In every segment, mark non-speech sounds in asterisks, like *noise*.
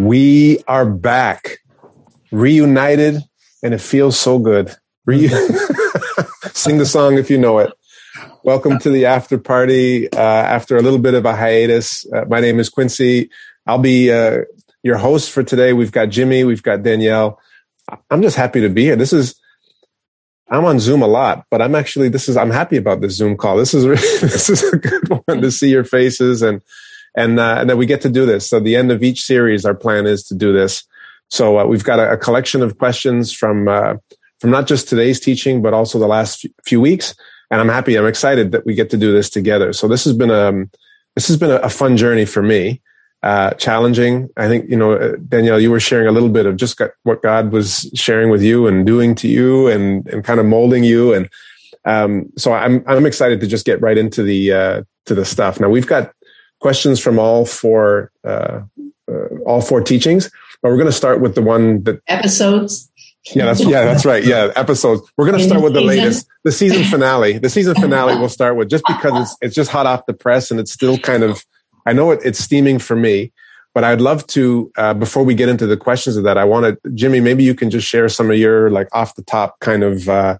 We are back, reunited, and it feels so good. *laughs* Sing the song if you know it. Welcome to the after party. Uh, after a little bit of a hiatus, uh, my name is Quincy. I'll be uh, your host for today. We've got Jimmy, we've got Danielle. I'm just happy to be here. This is I'm on Zoom a lot, but I'm actually this is I'm happy about this Zoom call. This is *laughs* this is a good one to see your faces and and uh, and that we get to do this. So the end of each series, our plan is to do this. So uh, we've got a, a, collection of questions from uh, from not just today's teaching, but also the last few weeks. And I'm happy. I'm excited that we get to do this together. So this has been a um, this has been a, fun journey for me. Uh, challenging. I think, you know, uh, Danielle, you were sharing a little bit of just got, what God was sharing with you and doing to you and, and kind of molding you. And, um, so I'm, I'm excited to just get right into the, uh, to the stuff. Now we've got questions from all four uh, uh, all four teachings, but we're going to start with the one that episodes. Yeah, that's yeah, that's right. Yeah, episodes. We're going to start with the latest, the season *laughs* finale. The season finale we'll start with just because it's it's just hot off the press and it's still kind of. I know it, it's steaming for me, but I'd love to uh, before we get into the questions of that. I wanted Jimmy, maybe you can just share some of your like off the top kind of uh,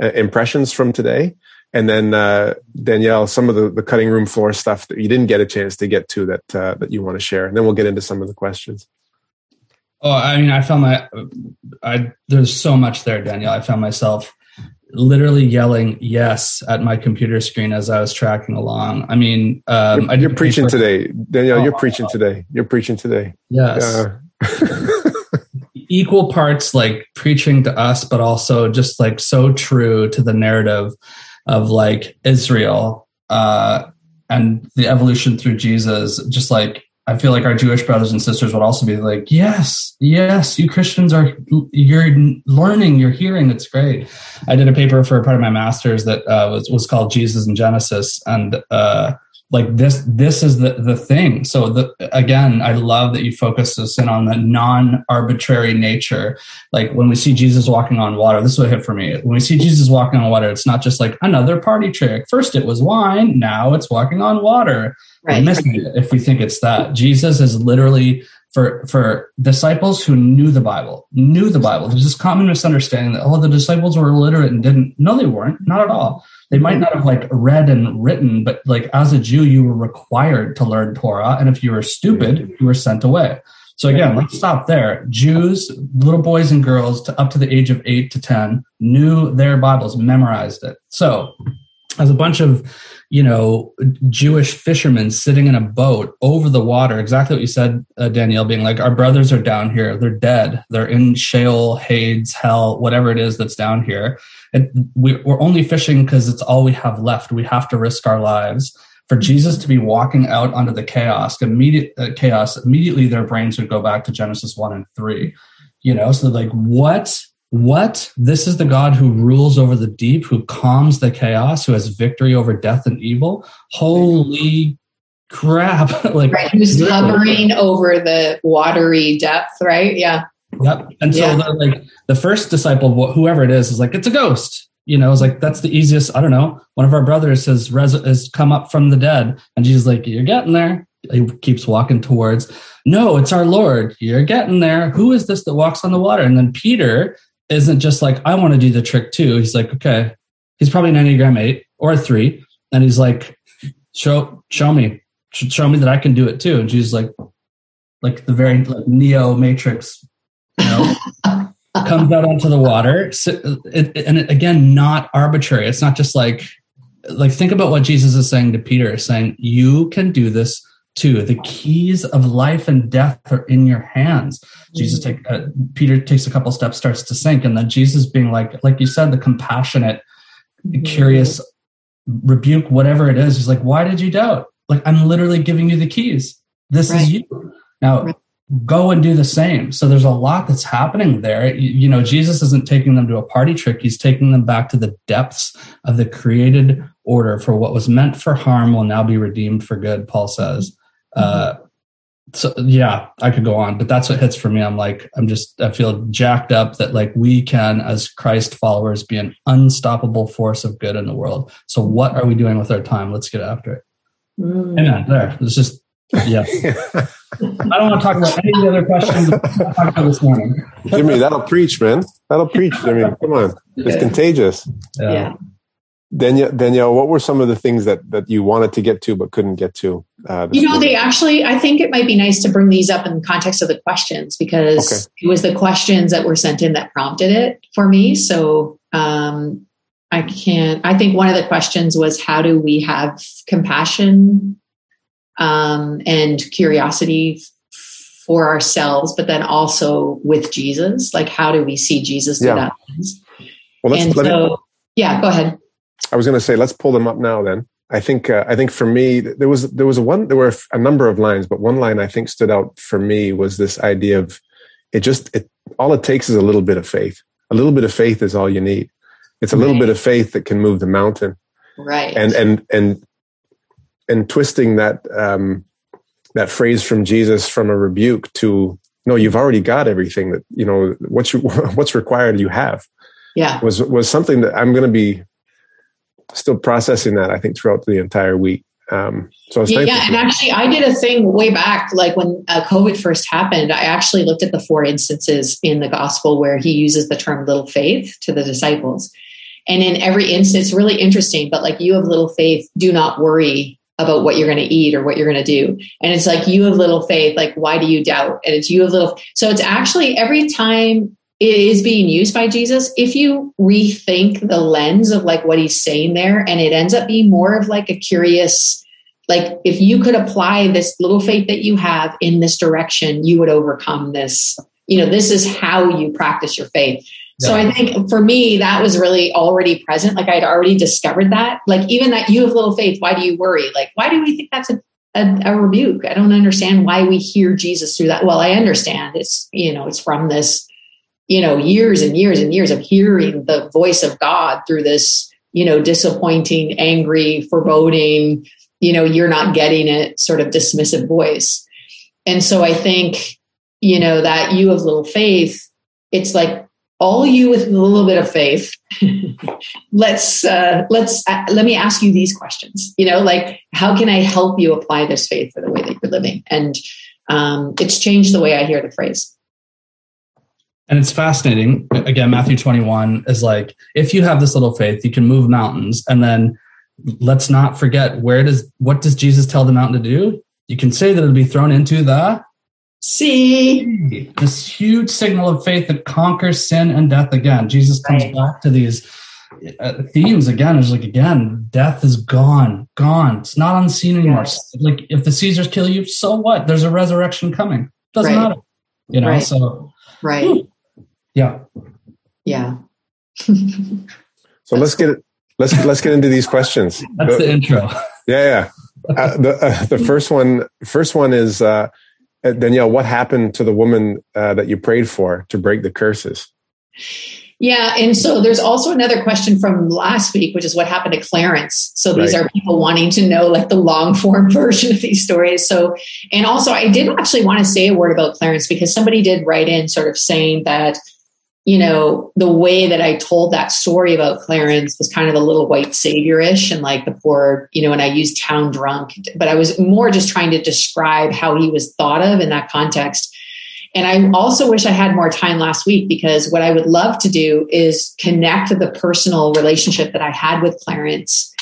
impressions from today, and then uh, Danielle, some of the, the cutting room floor stuff that you didn't get a chance to get to that uh, that you want to share, and then we'll get into some of the questions. Oh, I mean, I found my, I there's so much there, Danielle. I found myself literally yelling yes at my computer screen as I was tracking along. I mean, um, you're, you're preaching today, Danielle. Oh, you're preaching today. You're preaching today. Yes. Uh, Equal parts like preaching to us, but also just like so true to the narrative of like Israel uh, and the evolution through Jesus, just like I feel like our Jewish brothers and sisters would also be like, yes, yes, you Christians are, you're learning, you're hearing, it's great. I did a paper for a part of my master's that uh, was, was called Jesus and Genesis. And uh, like this this is the the thing. So the again i love that you focus us in on the non-arbitrary nature. Like when we see jesus walking on water this is what hit for me. When we see jesus walking on water it's not just like another party trick. First it was wine now it's walking on water. Right. missing it if we think it's that. Jesus is literally for for disciples who knew the bible knew the bible. There's this common misunderstanding that oh the disciples were illiterate and didn't. No they weren't. Not at all they might not have like read and written, but like as a Jew, you were required to learn Torah. And if you were stupid, you were sent away. So again, let's stop there. Jews, little boys and girls to up to the age of eight to 10 knew their Bibles, memorized it. So as a bunch of, you know, Jewish fishermen sitting in a boat over the water, exactly what you said, uh, Danielle, being like, our brothers are down here. They're dead. They're in Sheol, Hades, hell, whatever it is that's down here and we, we're only fishing because it's all we have left. We have to risk our lives. For Jesus to be walking out onto the chaos, immediate uh, chaos, immediately their brains would go back to Genesis one and three. You know, so like what? What? This is the God who rules over the deep, who calms the chaos, who has victory over death and evil. Holy crap! *laughs* like right, who's hovering over the watery depth, right? Yeah. Yep. And so yeah. like the first disciple, whoever it is, is like, it's a ghost. You know, it's like, that's the easiest. I don't know. One of our brothers has, res- has come up from the dead. And Jesus like, you're getting there. He keeps walking towards, no, it's our Lord. You're getting there. Who is this that walks on the water? And then Peter isn't just like, I want to do the trick too. He's like, okay. He's probably an Enneagram eight or a three. And he's like, show, show me, show me that I can do it too. And she's like, like the very like Neo Matrix you know, *laughs* comes out onto the water. So, it, and it, again, not arbitrary. It's not just like, like think about what Jesus is saying to Peter, saying, "You can do this too. The keys of life and death are in your hands." Jesus take uh, Peter takes a couple steps, starts to sink, and then Jesus being like, like you said, the compassionate, curious rebuke, whatever it is. He's like, "Why did you doubt? Like I'm literally giving you the keys. This right. is you." Now, right go and do the same. So there's a lot that's happening there. You, you, know, Jesus isn't taking them to a party trick. He's taking them back to the depths of the created order for what was meant for harm will now be redeemed for good, Paul says. Mm-hmm. Uh, so yeah, I could go on, but that's what hits for me. I'm like, I'm just, I feel jacked up that like we can, as Christ followers, be an unstoppable force of good in the world. So what are we doing with our time? Let's get after it. Mm. Amen. There. It's just, yeah. *laughs* I don't want to talk about any of the other questions talked about this morning. Jimmy, that'll preach, man. That'll preach, Jimmy. Come on. It's contagious. Yeah. yeah. Danielle, Danielle, what were some of the things that, that you wanted to get to but couldn't get to? Uh, you know, morning? they actually, I think it might be nice to bring these up in the context of the questions because okay. it was the questions that were sent in that prompted it for me. So um, I can't, I think one of the questions was how do we have compassion um, and curiosity for ourselves, but then also with Jesus? Like, how do we see Jesus through that lens? Well, and so, me, yeah, go ahead. I was going to say, let's pull them up now. Then I think uh, I think for me there was there was a one there were a number of lines, but one line I think stood out for me was this idea of it just it all it takes is a little bit of faith. A little bit of faith is all you need. It's a right. little bit of faith that can move the mountain. Right. And and and and twisting that um, that phrase from Jesus from a rebuke to no, you've already got everything that you know what's *laughs* what's required. You have. Yeah. Was was something that I'm going to be still processing that I think throughout the entire week. Um, so yeah, yeah and actually, I did a thing way back, like when uh, COVID first happened. I actually looked at the four instances in the gospel where he uses the term "little faith" to the disciples, and in every instance, really interesting. But like, you have little faith, do not worry about what you're going to eat or what you're going to do. And it's like, you have little faith, like, why do you doubt? And it's you have little. So it's actually every time it is being used by Jesus, if you rethink the lens of like what he's saying there, and it ends up being more of like a curious, like if you could apply this little faith that you have in this direction, you would overcome this. You know, this is how you practice your faith. Yeah. So I think for me, that was really already present. Like I'd already discovered that. Like even that you have little faith, why do you worry? Like, why do we think that's a a, a, rebuke. I don't understand why we hear Jesus through that. Well, I understand it's, you know, it's from this you know, years and years and years of hearing the voice of God through this, you know, disappointing, angry, foreboding, you know, you're not getting it sort of dismissive voice. And so I think, you know, that you of little faith, it's like all you with a little bit of faith. *laughs* let's uh, let's uh, let me ask you these questions. You know, like how can I help you apply this faith for the way that you're living? And um, it's changed the way I hear the phrase. And it's fascinating. Again, Matthew 21 is like, if you have this little faith, you can move mountains. And then let's not forget where does what does Jesus tell the mountain to do? You can say that it'll be thrown into the sea. This huge signal of faith that conquers sin and death again. Jesus comes right. back to these uh, themes again. Is like again, death is gone, gone. It's not unseen anymore. Yes. Like if the Caesars kill you, so what? There's a resurrection coming. Doesn't right. matter. You know. Right. So right. Yeah. Yeah. so let's get let's let's get into these questions. *laughs* That's the intro. Yeah, yeah. Uh, the uh, the first one first one is uh, Danielle. What happened to the woman uh, that you prayed for to break the curses? Yeah, and so there's also another question from last week, which is what happened to Clarence. So these right. are people wanting to know like the long form *laughs* version of these stories. So, and also I did actually want to say a word about Clarence because somebody did write in sort of saying that you know, the way that I told that story about Clarence was kind of a little white saviorish and like the poor, you know, and I used town drunk, but I was more just trying to describe how he was thought of in that context. And I also wish I had more time last week because what I would love to do is connect the personal relationship that I had with Clarence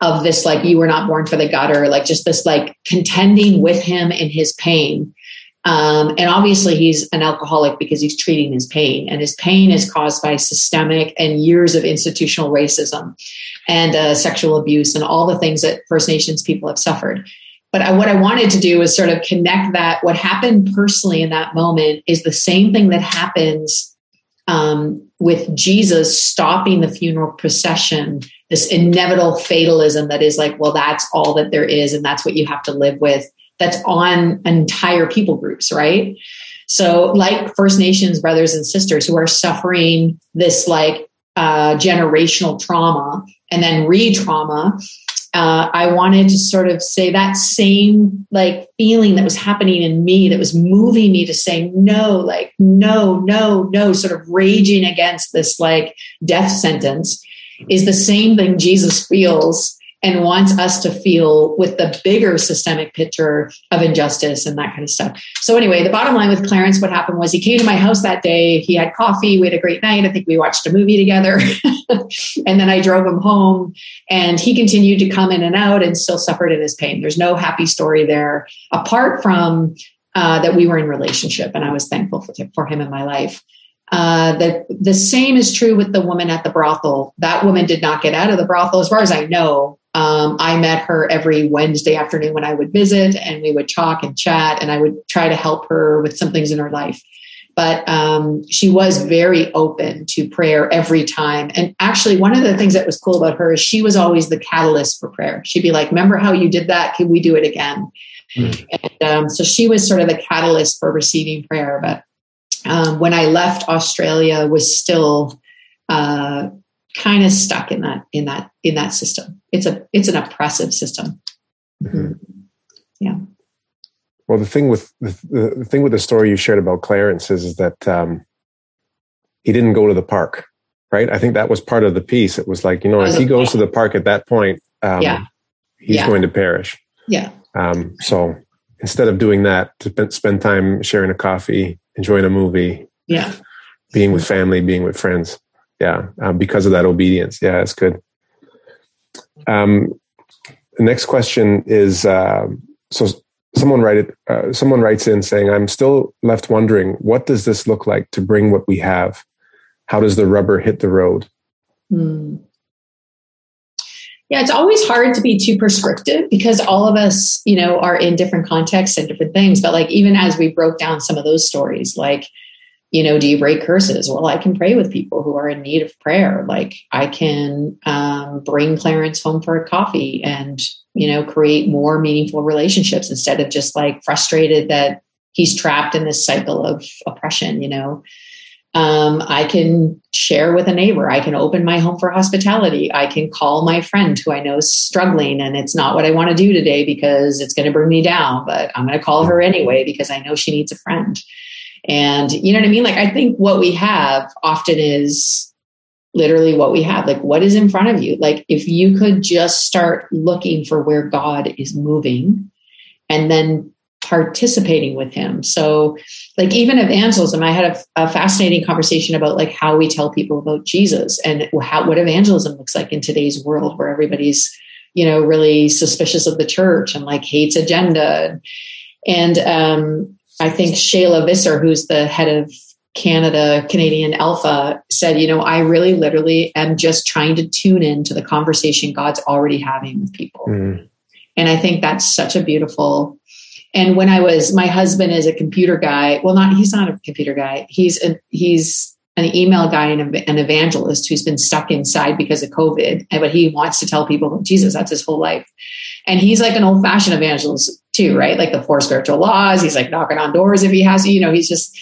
of this, like, you were not born for the gutter, like just this, like, contending with him in his pain um, and obviously, he's an alcoholic because he's treating his pain, and his pain is caused by systemic and years of institutional racism and uh, sexual abuse and all the things that First Nations people have suffered. But I, what I wanted to do was sort of connect that. What happened personally in that moment is the same thing that happens um, with Jesus stopping the funeral procession, this inevitable fatalism that is like, well, that's all that there is, and that's what you have to live with that's on entire people groups, right? So, like First Nations brothers and sisters who are suffering this like uh, generational trauma and then re trauma, uh, I wanted to sort of say that same like feeling that was happening in me that was moving me to say no, like no, no, no, sort of raging against this like death sentence is the same thing Jesus feels and wants us to feel with the bigger systemic picture of injustice and that kind of stuff. So anyway, the bottom line with Clarence, what happened was he came to my house that day. He had coffee. We had a great night. I think we watched a movie together. *laughs* and then I drove him home and he continued to come in and out and still suffered in his pain. There's no happy story there apart from uh, that we were in relationship and I was thankful for, for him in my life. Uh, the, the same is true with the woman at the brothel. That woman did not get out of the brothel, as far as I know. Um, I met her every Wednesday afternoon when I would visit, and we would talk and chat, and I would try to help her with some things in her life. But um, she was very open to prayer every time. And actually, one of the things that was cool about her is she was always the catalyst for prayer. She'd be like, Remember how you did that? Can we do it again? Mm. And um, so she was sort of the catalyst for receiving prayer. But um, when I left Australia was still uh, kind of stuck in that in that in that system. It's a it's an oppressive system. Mm-hmm. Yeah. Well, the thing with the, the, thing with the story you shared about Clarence is, is that um, he didn't go to the park, right? I think that was part of the piece. It was like you know, if he goes to the park at that point, um, yeah. he's yeah. going to perish. Yeah. Um, so instead of doing that, to spend time sharing a coffee, enjoying a movie, yeah, being with family, being with friends, yeah, um, because of that obedience. Yeah, it's good. Um, the next question is uh, so someone write it. Uh, someone writes in saying, "I'm still left wondering what does this look like to bring what we have. How does the rubber hit the road?" Hmm. Yeah, it's always hard to be too prescriptive because all of us, you know, are in different contexts and different things. But like, even as we broke down some of those stories, like, you know, do you break curses? Well, I can pray with people who are in need of prayer. Like, I can um, bring Clarence home for a coffee and, you know, create more meaningful relationships instead of just like frustrated that he's trapped in this cycle of oppression, you know um, I can share with a neighbor. I can open my home for hospitality. I can call my friend who I know is struggling and it's not what I want to do today because it's going to bring me down, but I'm going to call her anyway because I know she needs a friend. And you know what I mean? Like, I think what we have often is literally what we have. Like, what is in front of you? Like, if you could just start looking for where God is moving and then participating with him. So, like even evangelism, I had a, a, fascinating conversation about like how we tell people about Jesus and how what evangelism looks like in today's world, where everybody's you know really suspicious of the church and like hates agenda. And um, I think Shaila Visser, who's the head of Canada Canadian Alpha, said, you know, I really literally am just trying to tune in to the conversation God's already having with people. Mm. And I think that's such a beautiful and when I was, my husband is a computer guy. Well, not he's not a computer guy. He's a, he's an email guy and an evangelist who's been stuck inside because of COVID, but he wants to tell people Jesus. That's his whole life. And he's like an old fashioned evangelist too, right? Like the four spiritual laws. He's like knocking on doors if he has you know, he's just,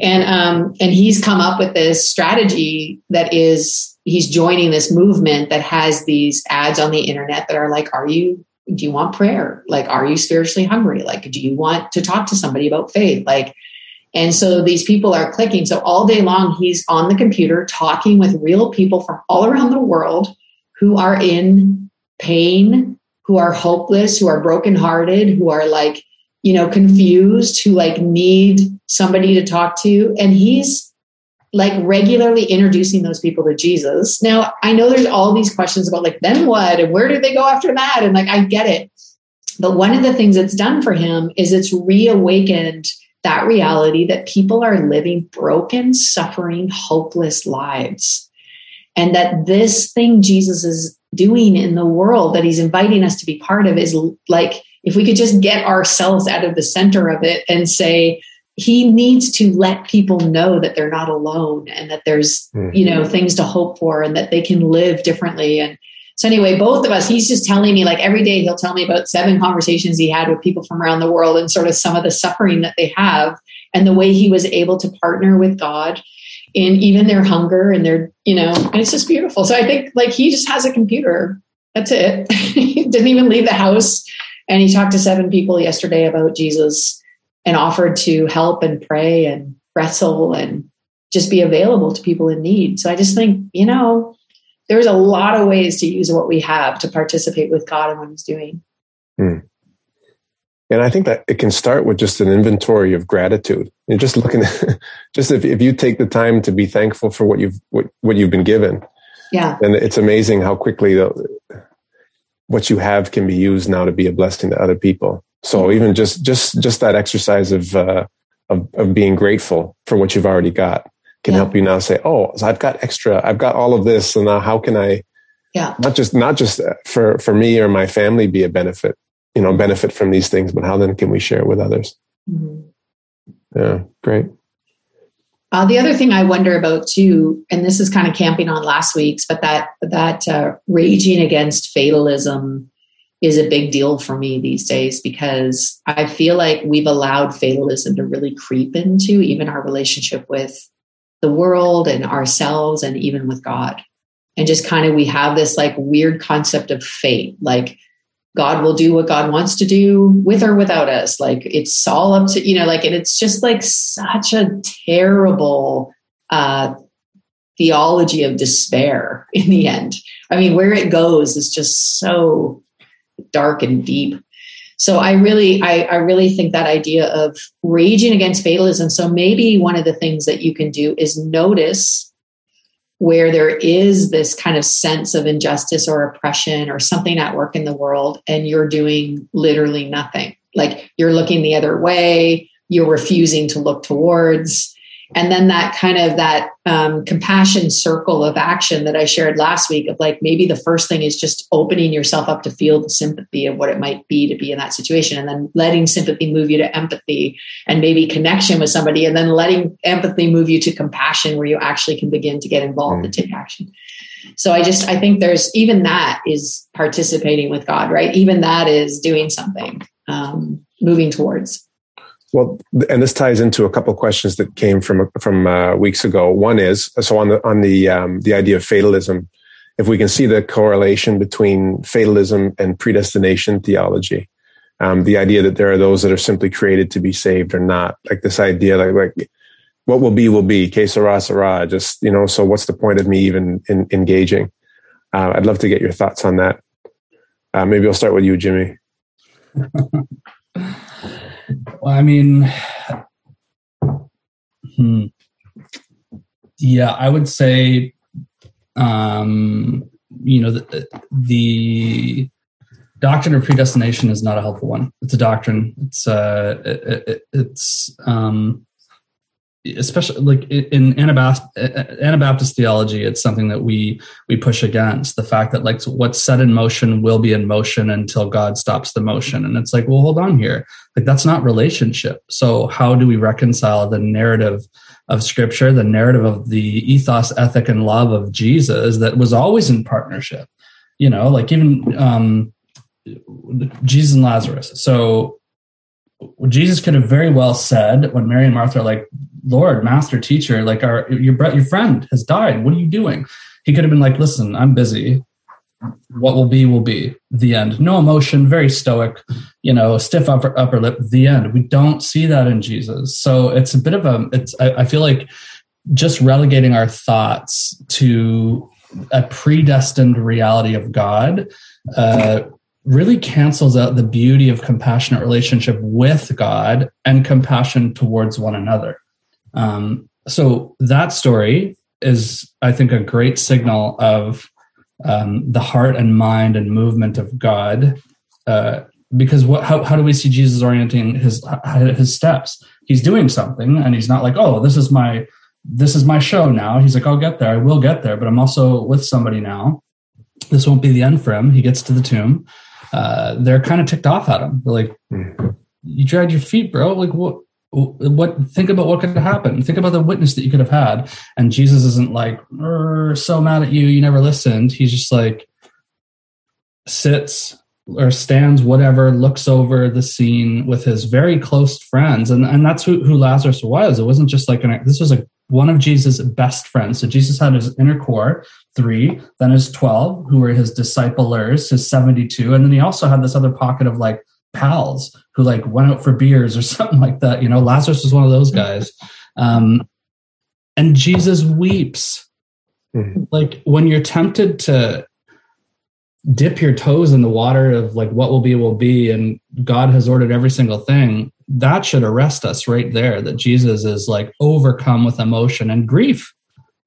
and, um, and he's come up with this strategy that is, he's joining this movement that has these ads on the internet that are like, are you do you want prayer? Like, are you spiritually hungry? Like, do you want to talk to somebody about faith? Like, and so these people are clicking. So all day long, he's on the computer talking with real people from all around the world who are in pain, who are hopeless, who are brokenhearted, who are like, you know, confused, who like need somebody to talk to. And he's like regularly introducing those people to Jesus. Now, I know there's all these questions about like, then what? And where do they go after that? And like, I get it. But one of the things it's done for him is it's reawakened that reality that people are living broken, suffering, hopeless lives. And that this thing Jesus is doing in the world that he's inviting us to be part of is like, if we could just get ourselves out of the center of it and say, he needs to let people know that they're not alone and that there's mm-hmm. you know things to hope for and that they can live differently and so anyway both of us he's just telling me like every day he'll tell me about seven conversations he had with people from around the world and sort of some of the suffering that they have and the way he was able to partner with god in even their hunger and their you know and it's just beautiful so i think like he just has a computer that's it *laughs* he didn't even leave the house and he talked to seven people yesterday about jesus and offered to help and pray and wrestle and just be available to people in need. So I just think, you know, there's a lot of ways to use what we have to participate with God and what He's doing. Hmm. And I think that it can start with just an inventory of gratitude. And just looking, at, *laughs* just if, if you take the time to be thankful for what you've what, what you've been given, yeah, and it's amazing how quickly the, what you have can be used now to be a blessing to other people. So even just just just that exercise of uh, of, of being grateful for what you've already got can yeah. help you now say, "Oh, so I've got extra. I've got all of this, and now how can I?" Yeah. Not just not just for for me or my family be a benefit, you know, benefit from these things, but how then can we share with others? Mm-hmm. Yeah, great. Uh, the other thing I wonder about too, and this is kind of camping on last week's, but that that uh, raging against fatalism is a big deal for me these days because I feel like we've allowed fatalism to really creep into even our relationship with the world and ourselves and even with God. And just kind of we have this like weird concept of fate, like God will do what God wants to do with or without us. Like it's all up to, you know, like, and it's just like such a terrible uh, theology of despair *laughs* in the end. I mean, where it goes is just so dark and deep. So I really, I, I really think that idea of raging against fatalism. So maybe one of the things that you can do is notice where there is this kind of sense of injustice or oppression or something at work in the world, and you're doing literally nothing. Like you're looking the other way, you're refusing to look towards, and then that kind of that um, compassion circle of action that i shared last week of like maybe the first thing is just opening yourself up to feel the sympathy of what it might be to be in that situation and then letting sympathy move you to empathy and maybe connection with somebody and then letting empathy move you to compassion where you actually can begin to get involved mm. and take action. So i just i think there's even that is participating with god right? Even that is doing something um, moving towards well, and this ties into a couple of questions that came from from uh, weeks ago. One is so on the on the um, the idea of fatalism. If we can see the correlation between fatalism and predestination theology, um, the idea that there are those that are simply created to be saved or not, like this idea, like, like what will be will be, que sera sera. Just you know, so what's the point of me even in, engaging? Uh, I'd love to get your thoughts on that. Uh, maybe I'll start with you, Jimmy. *laughs* Well, I mean, hmm. yeah, I would say, um, you know, the, the, doctrine of predestination is not a helpful one. It's a doctrine. It's uh, it, it, it's um, especially like in Anabaptist, Anabaptist theology, it's something that we we push against the fact that like what's set in motion will be in motion until God stops the motion, and it's like, well, hold on here, like that's not relationship. So how do we reconcile the narrative of Scripture, the narrative of the ethos, ethic, and love of Jesus that was always in partnership? You know, like even um, Jesus and Lazarus. So Jesus could have very well said when Mary and Martha are like, Lord, Master, Teacher, like our your your friend has died. What are you doing? He could have been like, Listen, I'm busy. What will be will be. The end. No emotion. Very stoic. You know, stiff upper upper lip. The end. We don't see that in Jesus. So it's a bit of a. It's. I, I feel like just relegating our thoughts to a predestined reality of God uh, really cancels out the beauty of compassionate relationship with God and compassion towards one another. Um, so that story is, I think, a great signal of um, the heart and mind and movement of God. Uh, because what, how, how do we see Jesus orienting his his steps? He's doing something, and he's not like, oh, this is my this is my show now. He's like, I'll get there. I will get there, but I'm also with somebody now. This won't be the end for him. He gets to the tomb. Uh, they're kind of ticked off at him. They're like, you dragged your feet, bro. Like, what? what think about what could have happened. Think about the witness that you could have had. And jesus isn't like so mad at you. You never listened. He's just like sits or stands whatever looks over the scene with his very close friends. And and that's who, who lazarus was. It wasn't just like an this was a one of jesus best friends. So jesus had his inner core three then his 12 who were his disciplers his 72 and then he also had this other pocket of like pals who like went out for beers or *laughs* something like that. You know, Lazarus was one of those guys. Um, and Jesus weeps Mm-hmm. Like when you're tempted to dip your toes in the water of like what will be will be and God has ordered every single thing, that should arrest us right there that Jesus is like overcome with emotion and grief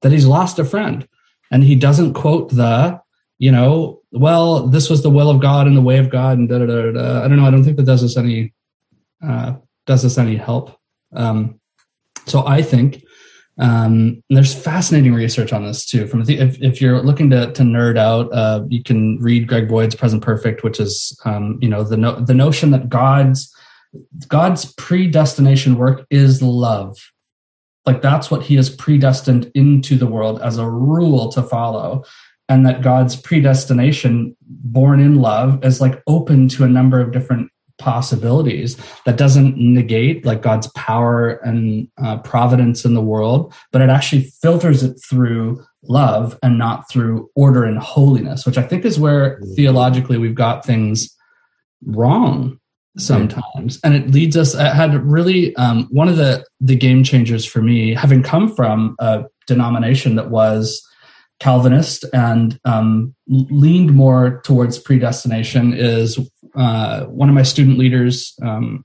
that he's lost a friend. And he doesn't quote the, you know, well, this was the will of God and the way of God and da da da da. I don't know. I don't think that does us any uh, does us any help. Um, so I think um, there's fascinating research on this too. From the, if, if you're looking to, to nerd out, uh, you can read Greg Boyd's Present Perfect, which is um, you know the no, the notion that God's God's predestination work is love. Like that's what He has predestined into the world as a rule to follow, and that God's predestination, born in love, is like open to a number of different possibilities that doesn't negate like god's power and uh, providence in the world but it actually filters it through love and not through order and holiness which i think is where mm. theologically we've got things wrong sometimes and it leads us i had really um, one of the the game changers for me having come from a denomination that was calvinist and um, leaned more towards predestination is uh, one of my student leaders um,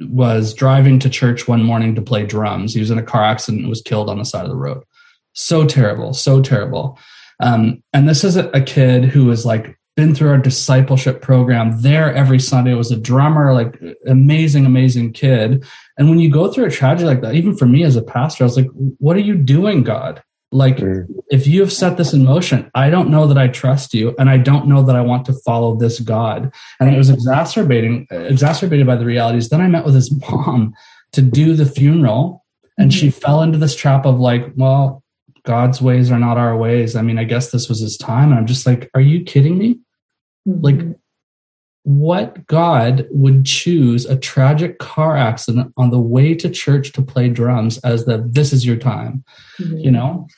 was driving to church one morning to play drums. He was in a car accident and was killed on the side of the road. So terrible, so terrible. Um, and this is a, a kid who was like been through our discipleship program there every Sunday, was a drummer, like amazing, amazing kid. And when you go through a tragedy like that, even for me as a pastor, I was like, what are you doing, God? Like, mm. if you have set this in motion, I don't know that I trust you, and I don't know that I want to follow this God. And it was exacerbating, exacerbated by the realities. Then I met with his *laughs* mom to do the funeral, and she mm-hmm. fell into this trap of like, well, God's ways are not our ways. I mean, I guess this was his time. And I'm just like, are you kidding me? Mm-hmm. Like, what God would choose a tragic car accident on the way to church to play drums as the this is your time, mm-hmm. you know?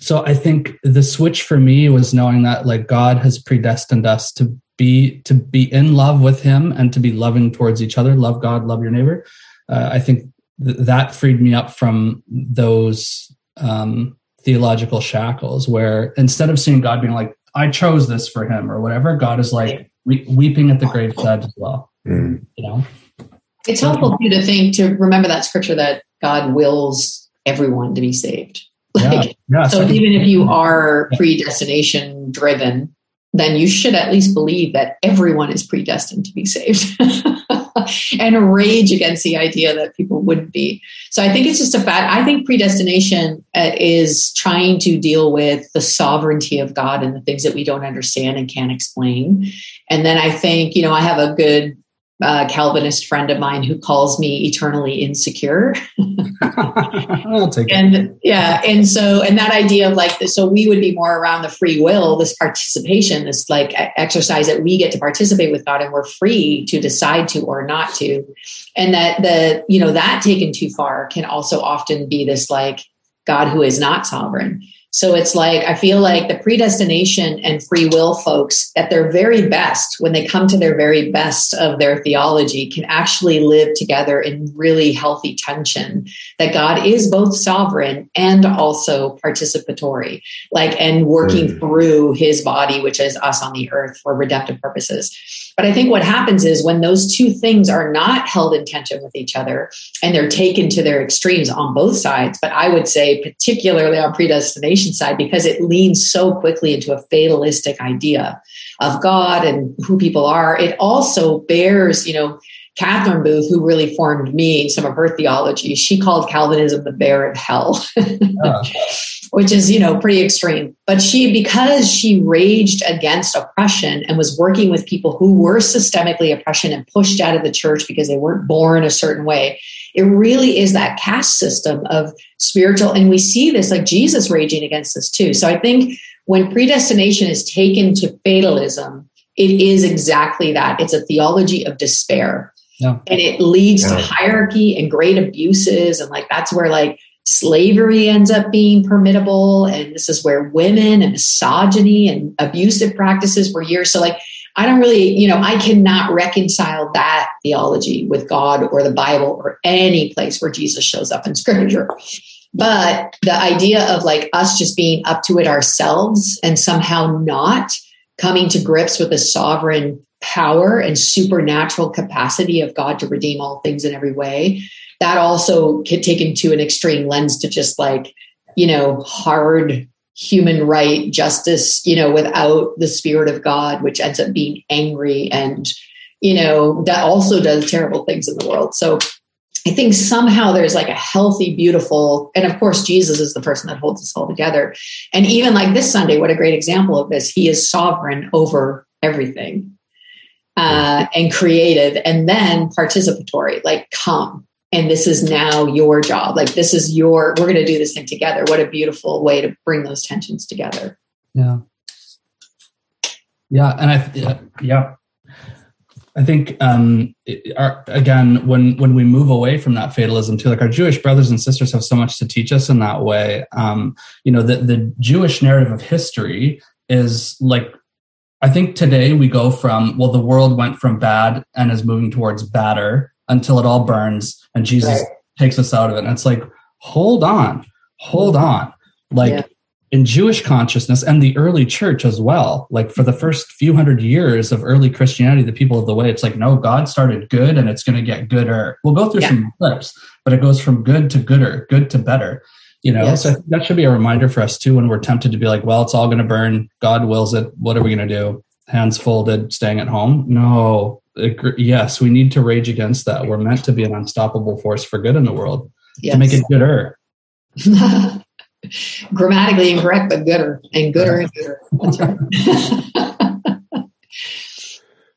so i think the switch for me was knowing that like god has predestined us to be to be in love with him and to be loving towards each other love god love your neighbor uh, i think th- that freed me up from those um, theological shackles where instead of seeing god being like i chose this for him or whatever god is like we- weeping at the graveside as well mm. you know? It's helpful too to think to remember that scripture that god wills everyone to be saved. Like, yeah. Yeah, so, so even if you are predestination driven, then you should at least believe that everyone is predestined to be saved *laughs* *laughs* and rage against the idea that people wouldn't be. So I think it's just a fact. I think predestination uh, is trying to deal with the sovereignty of God and the things that we don't understand and can't explain. And then I think, you know, I have a good uh, Calvinist friend of mine who calls me eternally insecure. I'll take and it. yeah, and so and that idea of like so we would be more around the free will, this participation, this like exercise that we get to participate with God and we're free to decide to or not to, and that the you know that taken too far can also often be this like God who is not sovereign. So it's like, I feel like the predestination and free will folks at their very best, when they come to their very best of their theology, can actually live together in really healthy tension. That God is both sovereign and also participatory, like, and working mm. through his body, which is us on the earth for redemptive purposes. But I think what happens is when those two things are not held in tension with each other and they're taken to their extremes on both sides, but I would say particularly on predestination side, because it leans so quickly into a fatalistic idea of God and who people are, it also bears, you know, Catherine Booth, who really formed me, some of her theology, she called Calvinism the bear of hell, uh. *laughs* which is, you know, pretty extreme. But she, because she raged against oppression and was working with people who were systemically oppression and pushed out of the church because they weren't born a certain way, it really is that caste system of spiritual. And we see this like Jesus raging against this too. So I think when predestination is taken to fatalism, it is exactly that. It's a theology of despair yeah. And it leads yeah. to hierarchy and great abuses. And like that's where like slavery ends up being permittable. And this is where women and misogyny and abusive practices were years. So like I don't really, you know, I cannot reconcile that theology with God or the Bible or any place where Jesus shows up in scripture. But the idea of like us just being up to it ourselves and somehow not coming to grips with the sovereign power and supernatural capacity of God to redeem all things in every way, that also can take into an extreme lens to just like, you know, hard human right justice, you know, without the spirit of God, which ends up being angry and, you know, that also does terrible things in the world. So I think somehow there's like a healthy, beautiful, and of course, Jesus is the person that holds us all together. And even like this Sunday, what a great example of this. He is sovereign over everything uh, and creative and then participatory, like, come. And this is now your job. Like, this is your, we're going to do this thing together. What a beautiful way to bring those tensions together. Yeah. Yeah. And I, yeah. I think um, our, again, when when we move away from that fatalism too, like our Jewish brothers and sisters have so much to teach us in that way. Um, you know, the the Jewish narrative of history is like, I think today we go from well, the world went from bad and is moving towards badder until it all burns and Jesus right. takes us out of it. And it's like, hold on, hold on, like. Yeah in Jewish consciousness and the early church as well. Like for the first few hundred years of early Christianity, the people of the way, it's like, no, God started good and it's going to get gooder. We'll go through yeah. some clips, but it goes from good to gooder, good to better. You know, yes. so that should be a reminder for us too when we're tempted to be like, well, it's all going to burn. God wills it. What are we going to do? Hands folded, staying at home? No. It, yes, we need to rage against that. We're meant to be an unstoppable force for good in the world yes. to make it gooder. *laughs* grammatically incorrect, but gooder and gooder and gooder. That's right. *laughs*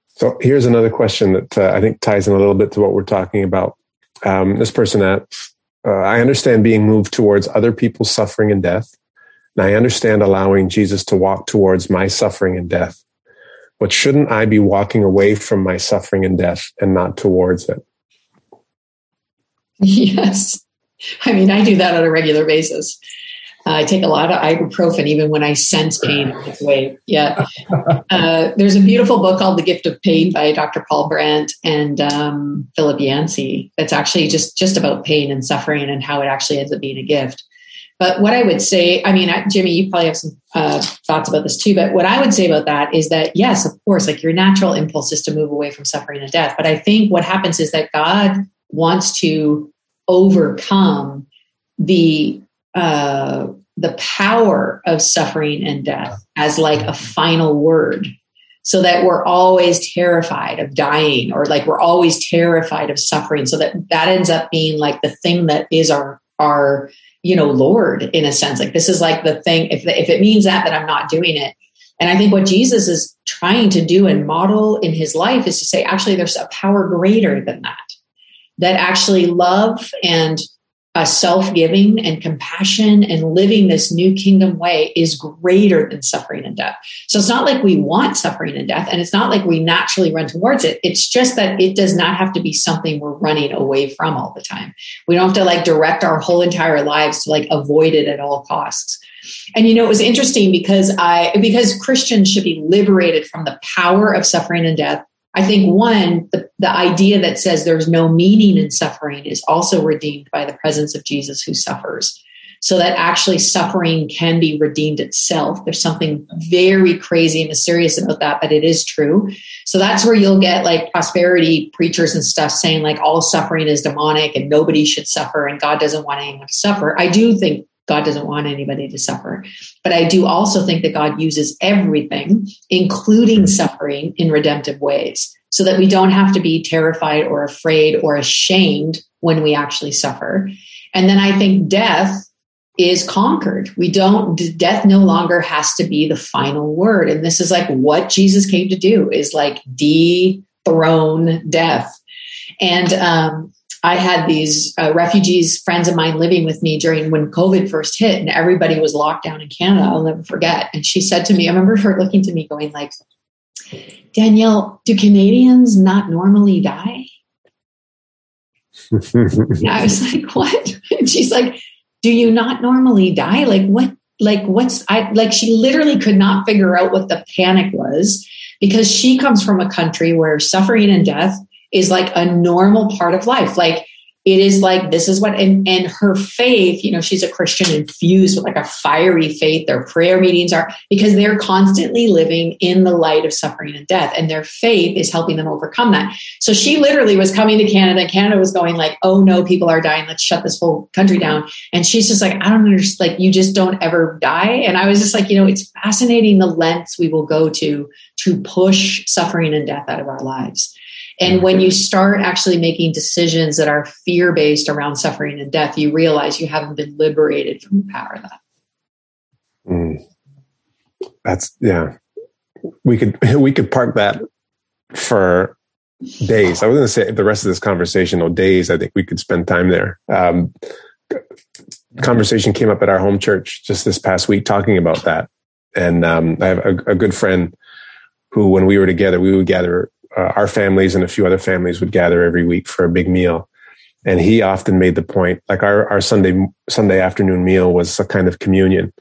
so here's another question that uh, I think ties in a little bit to what we're talking about. Um, this person asks, uh, I understand being moved towards other people's suffering and death. And I understand allowing Jesus to walk towards my suffering and death. But shouldn't I be walking away from my suffering and death and not towards it? *laughs* Yes. I mean, I do that on a regular basis. Uh, I take a lot of ibuprofen even when I sense pain in its way. Yeah. Uh, there's a beautiful book called The Gift of Pain by Dr. Paul Brand and um, Philip Yancey. that's actually just, just about pain and suffering and how it actually ends up being a gift. But what I would say, I mean, Jimmy, you probably have some uh, thoughts about this too. But what I would say about that is that, yes, of course, like your natural impulse is to move away from suffering and death. But I think what happens is that God wants to overcome the uh, the power of suffering and death as like a final word so that we're always terrified of dying or like we're always terrified of suffering. So that that ends up being like the thing that is our our you know lord in a sense. Like this is like the thing if if it means that that i'm not doing it. And i think what jesus is trying to do and model in his life is to say actually there's a power greater than that that actually love and uh, self giving and compassion and living this new kingdom way is greater than suffering and death. So it's not like we want suffering and death, and it's not like we naturally run towards it. It's just that it does not have to be something we're running away from all the time. We don't have to like direct our whole entire lives to like avoid it at all costs. And you know, it was interesting because I because Christians should be liberated from the power of suffering and death I think one, the, the idea that says there's no meaning in suffering is also redeemed by the presence of Jesus who suffers. So that actually suffering can be redeemed itself. There's something very crazy and mysterious about that, but it is true. So that's where you'll get like prosperity preachers and stuff saying like all suffering is demonic and nobody should suffer and God doesn't want anyone to suffer. I do think God doesn't want anybody to suffer. But I do also think that God uses everything, including suffering, in redemptive ways, so that we don't have to be terrified or afraid or ashamed when we actually suffer. And then I think death is conquered. We don't, death no longer has to be the final word. And this is like what Jesus came to do is like dethrone death. And um, I had these uh, refugees, friends of mine living with me during when COVID first hit and everybody was locked down in Canada. I'll never forget. And she said to me, I remember her looking to me going like, Danielle, do Canadians not normally die? I was like, what? And she's like, do you not normally die? Like what? Like what's I like she literally could not figure out what the panic was because she comes from a country where suffering and death is like a normal part of life. Like it is like this is what and and her faith you know she's a christian infused with like a fiery faith. Their prayer meetings are because they're constantly living in the light of suffering and death and their faith is helping them overcome that. So she literally was coming to canada canada was going like oh no people are dying. Let's shut this whole country down. And she's just like i don't understand like you just don't ever die. And i was just like you know it's fascinating the lengths we will go to to push suffering and death out of our lives and when you start actually making decisions that are fear based around suffering and death, you realize you haven't been liberated from the power of that. Mm. That's yeah. We could *laughs* we could park that for days. I was going to say the rest of this conversation, or days. I think we could spend time there. Um, conversation came up at our home church just this past week talking about that, and um, I have a, a good friend who, when we were together, we would gather uh, our families and a few other families would gather every week for a big meal. And he often made the point, like our, our Sunday Sunday afternoon meal was a kind of communion.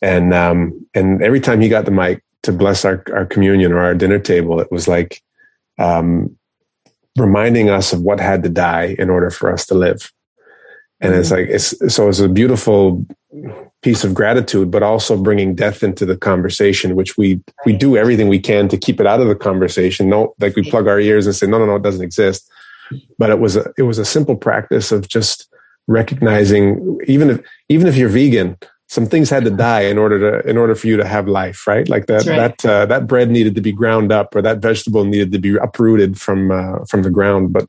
And um, and every time he got the mic to bless our, our communion or our dinner table, it was like um, reminding us of what had to die in order for us to live. And mm-hmm. it's like it's so it's a beautiful piece of gratitude, but also bringing death into the conversation, which we we do everything we can to keep it out of the conversation. No, like we plug our ears and say, no, no, no, it doesn't exist. But it was a it was a simple practice of just recognizing, even if even if you're vegan, some things had to die in order to in order for you to have life, right? Like that right. that uh, that bread needed to be ground up, or that vegetable needed to be uprooted from uh, from the ground, but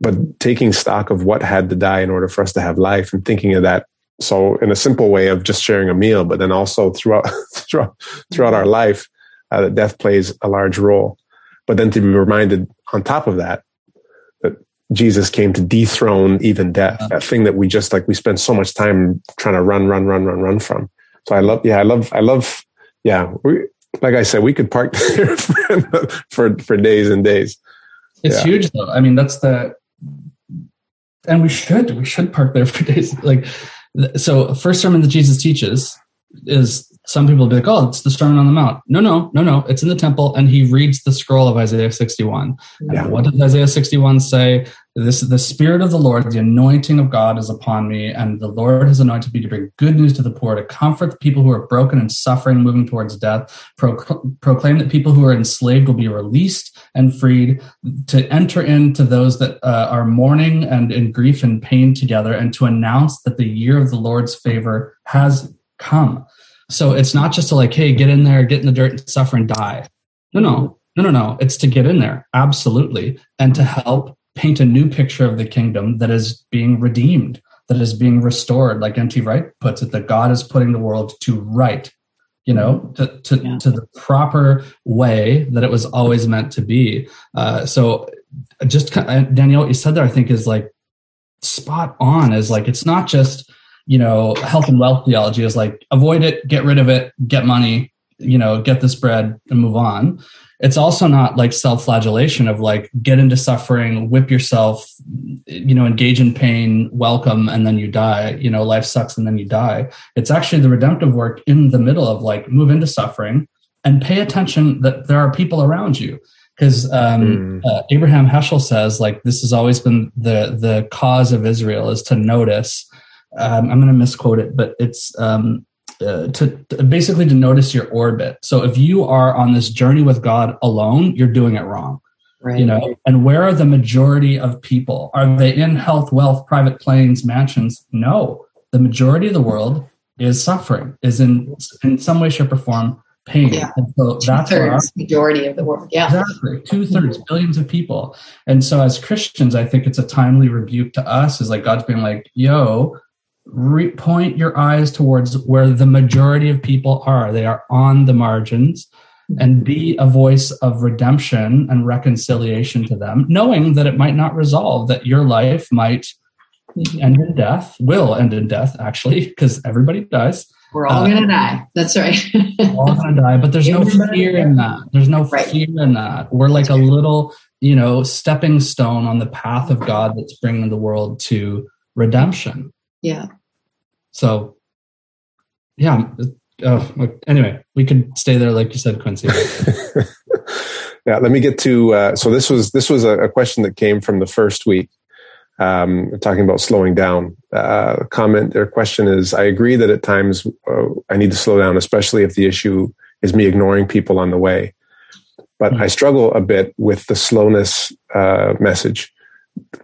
but taking stock of what had to die in order for us to have life and thinking of that so in a simple way of just sharing a meal, but then also throughout *laughs* throughout, throughout our life, uh, that death plays a large role. But then to be reminded on top of that that Jesus came to dethrone even death, that thing that we just like we spend so much time trying to run, run, run, run, run from. So I love, yeah, I love, I love, yeah. We, like I said, we could park *laughs* there for for, for days and days. It's yeah. huge, though. I mean, that's the, and we should we should park there for *laughs* days. Like so first sermon that Jesus teaches is some people will be like, oh, it's the Sermon on the Mount. No, no, no, no. It's in the temple, and he reads the scroll of Isaiah 61. Yeah. And what does Isaiah 61 say? This the Spirit of the Lord, the anointing of God is upon me, and the Lord has anointed me to bring good news to the poor, to comfort the people who are broken and suffering, moving towards death, Pro- proclaim that people who are enslaved will be released and freed, to enter into those that uh, are mourning and in grief and pain together, and to announce that the year of the Lord's favor has come. So it's not just to like, hey, get in there, get in the dirt, and suffer and die. No, no, no, no, no. It's to get in there, absolutely, and to help paint a new picture of the kingdom that is being redeemed, that is being restored, like N.T. Wright puts it, that God is putting the world to right, you know, to to, yeah. to the proper way that it was always meant to be. Uh, so just Danielle, what you said there, I think is like spot on. Is like it's not just you know, health and wealth theology is like avoid it, get rid of it, get money, you know, get this bread and move on. It's also not like self flagellation of like get into suffering, whip yourself, you know, engage in pain, welcome, and then you die. You know, life sucks and then you die. It's actually the redemptive work in the middle of like move into suffering and pay attention that there are people around you because um, mm. uh, Abraham Heschel says like this has always been the the cause of Israel is to notice um, I'm going to misquote it, but it's um, uh, to, to, basically to notice your orbit. So if you are on this journey with God alone, you're doing it wrong. Right. You know, and where are the majority of people? Are they in health, wealth, private planes, mansions? No, the majority of the world is suffering, is in in some way, shape, or form pain. Yeah. And so that's our majority of the world. Yeah, exactly. Two thirds, billions of people. And so as Christians, I think it's a timely rebuke to us. Is like God's being like, "Yo, re- point your eyes towards where the majority of people are. They are on the margins and be a voice of redemption and reconciliation to them, knowing that it might not resolve, that your life might end in death, will end in death, actually, because everybody dies. We're all uh, going to die. That's right. all going to die, but there's no fear in that. There's no right. fear in that. We're like a little, you know, stepping stone on the path of God that's bringing the world to redemption. Yeah. So, yeah. Oh, anyway, we could stay there, like you said, Quincy. *laughs* yeah. Let me get to. Uh, so this was this was a, a, question that came from the first week. um, talking about slowing down. Uh, comment or question is: I agree that at times uh, I need to slow down, especially if the issue is me ignoring people on the way. But mm-hmm. I struggle a bit with the slowness uh, message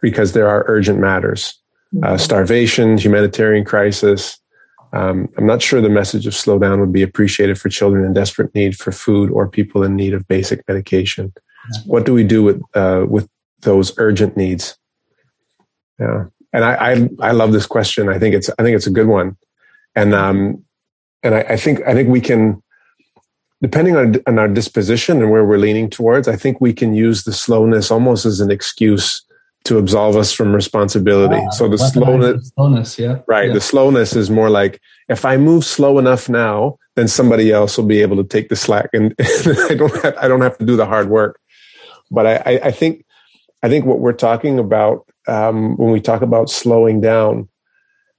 because there are urgent matters, mm-hmm. starvation, humanitarian crisis. Um, I'm not sure the message of slow down would be appreciated for children in desperate need for food or people in need of basic medication. Mm-hmm. What do we do with uh, with those urgent needs? Yeah, and I, I, I love this question. I think it's I think it's a good one, and um, and I, I think I think we can, depending on on our disposition and where we're leaning towards, I think we can use the slowness almost as an excuse to absolve us from responsibility. Wow, so the slowness, slowness, yeah, right. Yeah. The slowness is more like if I move slow enough now, then somebody else will be able to take the slack, and *laughs* I don't have, I don't have to do the hard work. But I, I think I think what we're talking about um, when we talk about slowing down,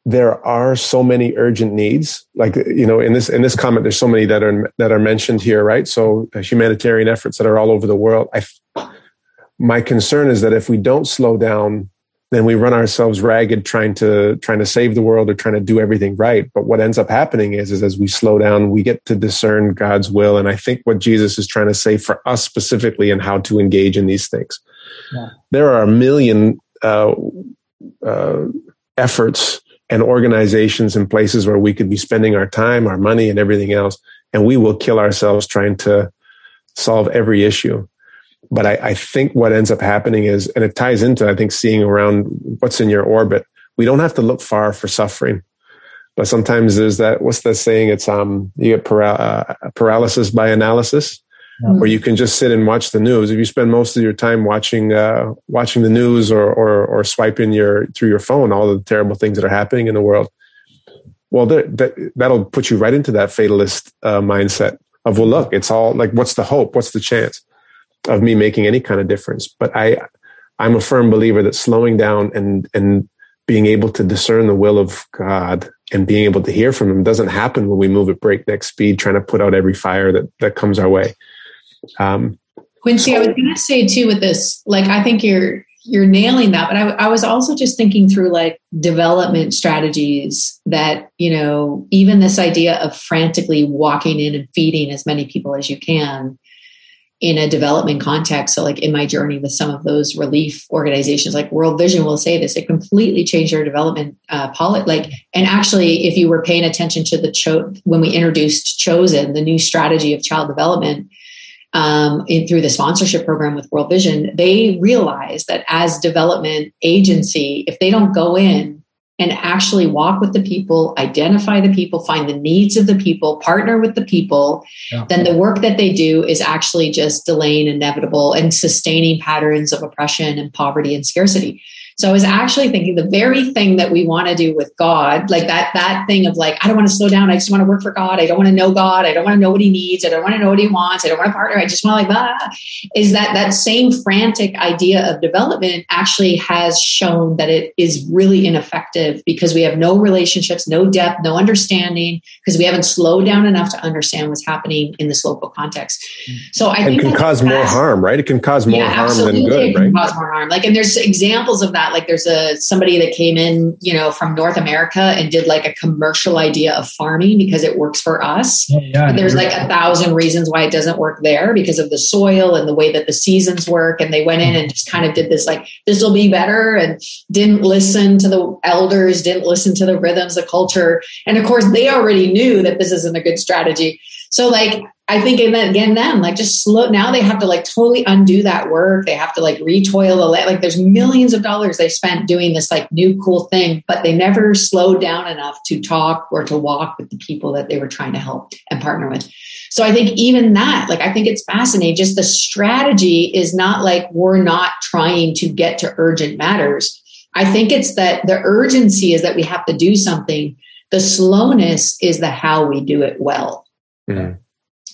there are so many urgent needs. Like you know, in this in this comment, there's so many that are that are mentioned here, right? So uh, humanitarian efforts that are all over the world. I, my concern is that if we don't slow down, then we run ourselves ragged trying to trying to save the world or trying to do everything right. But what ends up happening is, is as we slow down, we get to discern God's will. And I think what Jesus is trying to say for us specifically and how to engage in these things. Yeah. There are a million uh, uh, efforts and organizations and places where we could be spending our time, our money, and everything else, and we will kill ourselves trying to solve every issue. But I, I think what ends up happening is, and it ties into, I think, seeing around what's in your orbit. We don't have to look far for suffering but sometimes there's that what's that saying it's um you get paral- uh, paralysis by analysis mm-hmm. or you can just sit and watch the news. If you spend most of your time watching uh, watching the news or, or, or swiping your through your phone all the terrible things that are happening in the world, well, that, that that'll put you right into that fatalist uh, mindset of well, look, it's all like, what's the hope? What's the chance of me making any kind of difference? But I, I'm a firm believer that slowing down and and being able to discern the will of God and being able to hear from Him doesn't happen when we move at breakneck speed, trying to put out every fire that that comes our way. Um, Quincy, I was going to say too with this, like I think you're you're nailing that, but I, I was also just thinking through like development strategies that you know even this idea of frantically walking in and feeding as many people as you can in a development context. So, like in my journey with some of those relief organizations, like World Vision will say this, it completely changed their development uh, policy. Like, and actually, if you were paying attention to the cho- when we introduced Chosen, the new strategy of child development, um, in, through the sponsorship program with World Vision, they realize that as development agency, if they don't go in and actually walk with the people, identify the people, find the needs of the people, partner with the people, yeah. then the work that they do is actually just delaying inevitable and sustaining patterns of oppression and poverty and scarcity. So I was actually thinking the very thing that we want to do with God, like that, that thing of like, I don't want to slow down. I just want to work for God. I don't want to know God. I don't want to know what he needs. I don't want to know what he wants. I don't want to partner. I just want to like, ah, is that that same frantic idea of development actually has shown that it is really ineffective because we have no relationships, no depth, no understanding because we haven't slowed down enough to understand what's happening in this local context. So I and think it can cause more harm, right? It can cause more yeah, harm than good, right? Cause more harm. Like, and there's examples of that that. Like there's a somebody that came in, you know, from North America and did like a commercial idea of farming because it works for us. Yeah, yeah, but there's like a thousand reasons why it doesn't work there because of the soil and the way that the seasons work. And they went in and just kind of did this like this will be better and didn't listen to the elders, didn't listen to the rhythms, the culture. And of course they already knew that this isn't a good strategy. So like I think again, them like just slow. Now they have to like totally undo that work. They have to like retoil the like. There's millions of dollars they spent doing this like new cool thing, but they never slowed down enough to talk or to walk with the people that they were trying to help and partner with. So I think even that, like, I think it's fascinating. Just the strategy is not like we're not trying to get to urgent matters. I think it's that the urgency is that we have to do something. The slowness is the how we do it well. Mm.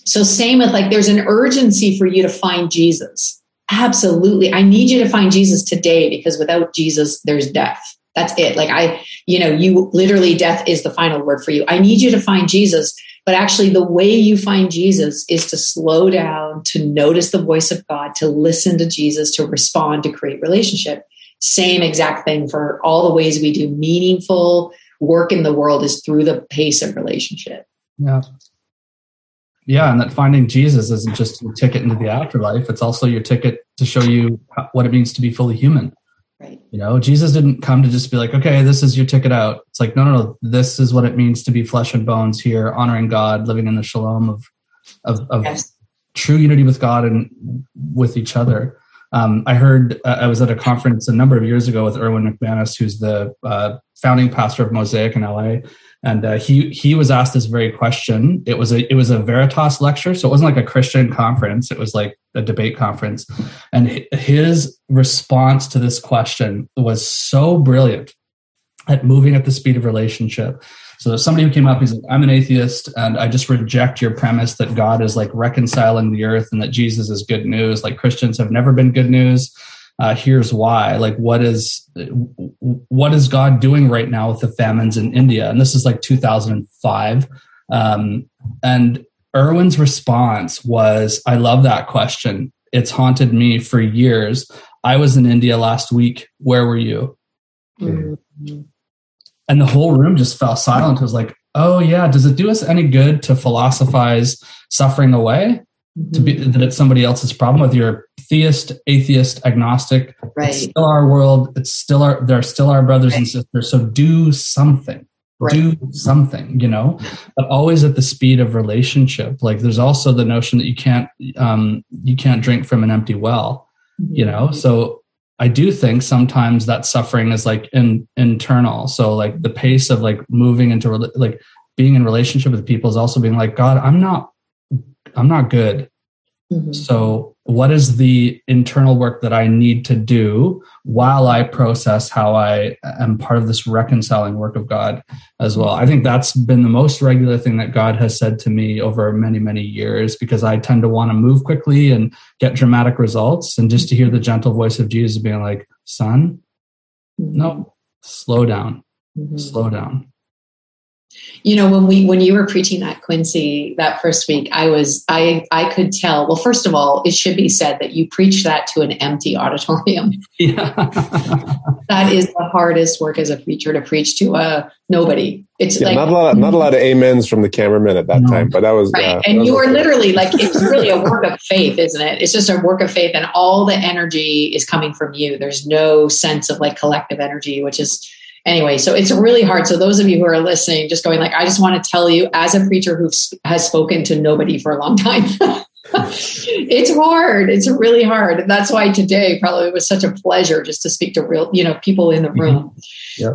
So, same with like, there's an urgency for you to find Jesus. Absolutely. I need you to find Jesus today because without Jesus, there's death. That's it. Like, I, you know, you literally, death is the final word for you. I need you to find Jesus. But actually, the way you find Jesus is to slow down, to notice the voice of God, to listen to Jesus, to respond, to create relationship. same exact thing for all the ways we do meaningful work in the world is through the pace of relationship. Yeah. Yeah, and that finding Jesus isn't just your ticket into the afterlife; it's also your ticket to show you what it means to be fully human. Right. You know, Jesus didn't come to just be like, "Okay, this is your ticket out." It's like, no, no, no. This is what it means to be flesh and bones here, honoring God, living in the shalom of of, of yes. true unity with God and with each other. Um, I heard uh, I was at a conference a number of years ago with Erwin McManus, who's the uh, founding pastor of Mosaic in LA, and uh, he he was asked this very question. It was a it was a Veritas lecture, so it wasn't like a Christian conference. It was like a debate conference, and his response to this question was so brilliant at moving at the speed of relationship so somebody who came up, he's like, I'm an atheist and I just reject your premise that God is like reconciling the earth and that Jesus is good news. Like Christians have never been good news. Uh, here's why. Like, what is what is God doing right now with the famines in India? And this is like 2005. Um, and Erwin's response was, "I love that question. It's haunted me for years. I was in India last week. Where were you?" Mm-hmm and the whole room just fell silent. It was like, oh yeah, does it do us any good to philosophize suffering away? Mm-hmm. To be mm-hmm. that it's somebody else's problem, with you're theist, atheist, agnostic, right. it's still our world. It's still our they're still our brothers right. and sisters. So do something. Right. Do something, you know, but always at the speed of relationship. Like there's also the notion that you can't um you can't drink from an empty well, mm-hmm. you know. So I do think sometimes that suffering is like in, internal. So like the pace of like moving into like being in relationship with people is also being like, God, I'm not, I'm not good. Mm-hmm. So, what is the internal work that I need to do while I process how I am part of this reconciling work of God as well? I think that's been the most regular thing that God has said to me over many, many years because I tend to want to move quickly and get dramatic results. And just to hear the gentle voice of Jesus being like, son, mm-hmm. no, slow down, mm-hmm. slow down you know when we when you were preaching that quincy that first week i was i i could tell well first of all it should be said that you preached that to an empty auditorium *laughs* yeah. that is the hardest work as a preacher to preach to a nobody it's yeah, like not a lot of, not a lot of amens from the cameraman at that no. time but that was right. Uh, and was you were literally *laughs* like it's really a work of faith isn't it it's just a work of faith and all the energy is coming from you there's no sense of like collective energy which is anyway, so it's really hard. So those of you who are listening, just going like, I just want to tell you, as a preacher who has spoken to nobody for a long time, *laughs* it's hard. It's really hard. And that's why today probably was such a pleasure just to speak to real, you know, people in the mm-hmm. room. Mm-hmm. Yeah.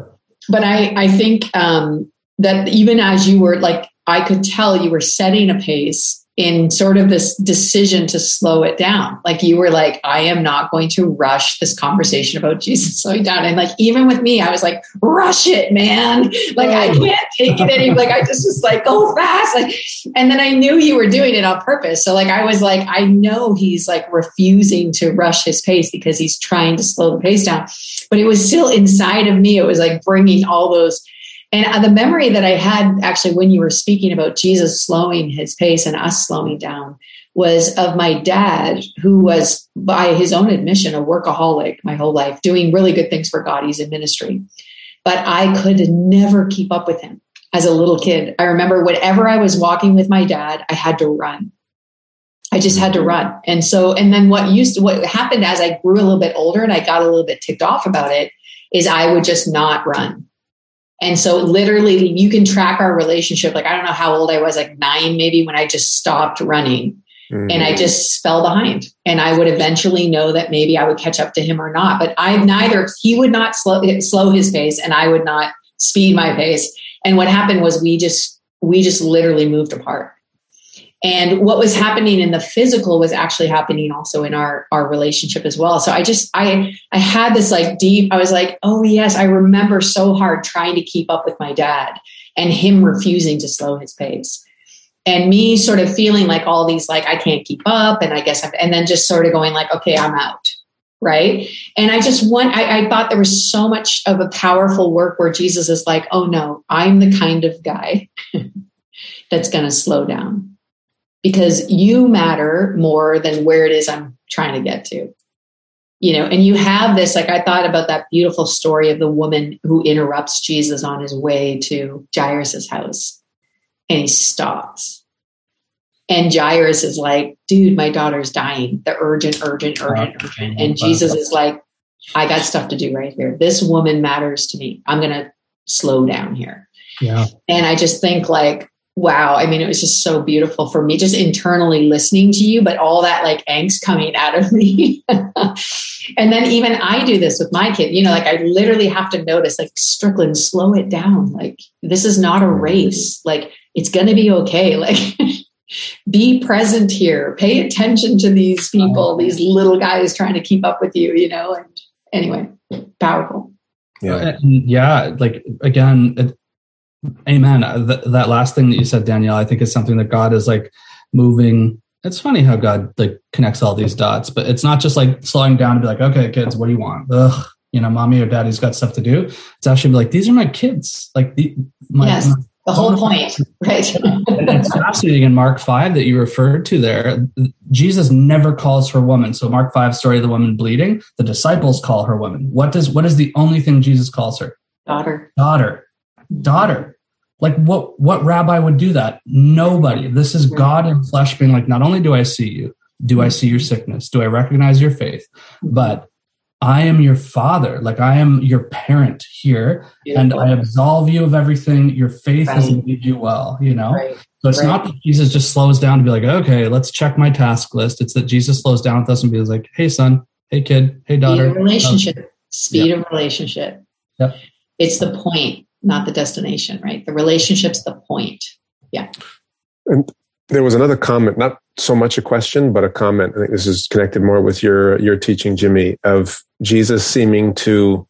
But I, I think um, that even as you were like, I could tell you were setting a pace in sort of this decision to slow it down. Like you were like, I am not going to rush this conversation about Jesus slowing down. And like, even with me, I was like, rush it, man. Like, I can't take it anymore. Like, I just was like, go fast. Like, and then I knew you were doing it on purpose. So like, I was like, I know he's like refusing to rush his pace because he's trying to slow the pace down. But it was still inside of me. It was like bringing all those and uh, the memory that I had actually when you were speaking about Jesus slowing his pace and us slowing down was of my dad, who was, by his own admission, a workaholic my whole life, doing really good things for God. He's in ministry. But I could never keep up with him as a little kid. I remember whenever I was walking with my dad, I had to run. I just had to run. And so, and then what used to, what happened as I grew a little bit older and I got a little bit ticked off about it is I would just not run. And so literally you can track our relationship. Like, I don't know how old I was, like nine, maybe when I just stopped running mm-hmm. and I just fell behind and I would eventually know that maybe I would catch up to him or not. But I neither, he would not slow, slow his pace and I would not speed my pace. And what happened was we just, we just literally moved apart and what was happening in the physical was actually happening also in our our relationship as well. So i just i i had this like deep i was like oh yes i remember so hard trying to keep up with my dad and him refusing to slow his pace. And me sort of feeling like all these like i can't keep up and i guess I'm, and then just sort of going like okay i'm out right? And i just want I, I thought there was so much of a powerful work where jesus is like oh no i'm the kind of guy *laughs* that's going to slow down because you matter more than where it is I'm trying to get to. you know, and you have this, like I thought about that beautiful story of the woman who interrupts Jesus on his way to Jairus's house and he stops. And Jairus is like, dude, my daughter's dying. The urgent, urgent, urgent, urgent. And Jesus is like, I got stuff to do right here. This woman matters to me. I'm going to slow down here. Yeah. And I just think like, wow. I mean, it was just so beautiful for me, just internally listening to you, but all that like angst coming out of *laughs* me. and then even I do this with my kid, you know, like I literally have to notice like Strickland, slow it down. Like this is not a race. Like it's going to be okay. *laughs* Like be present here, pay attention to these people, uh-huh. these little guys trying to keep up with you, you know, and anyway, powerful. Yeah. Yeah. Like again, it, amen. Uh, th- that last thing that you said, Danielle, I think is something that God is like moving. It's funny how God like connects all these dots, but it's not just like slowing down to be like, okay, kids, what do you want? Ugh, you know, mommy or daddy's got stuff to do. It's actually like, these are my kids. Like the, my, yes. the whole point, right? *laughs* it's fascinating in Mark 5 that you referred to there. Jesus never calls her woman. So Mark 5 story of the woman bleeding, the disciples call her woman. What does what is the only thing Jesus calls her? Daughter. Daughter. Daughter. Like what what rabbi would do that? Nobody. This is God in flesh being like, not only do I see you, do I see your sickness? Do I recognize your faith? But I am your father. Like I am your parent here, and I absolve you of everything. Your faith right. has made you well, you know? Right. So it's right. not that Jesus just slows down to be like, okay, let's check my task list. It's that Jesus slows down with us and be like, hey, son, hey, kid, hey, daughter. Speed of relationship. Speed of relationship. Yep. It's the point not the destination, right? The relationship's the point. Yeah. And there was another comment, not so much a question, but a comment. I think this is connected more with your your teaching, Jimmy, of Jesus seeming to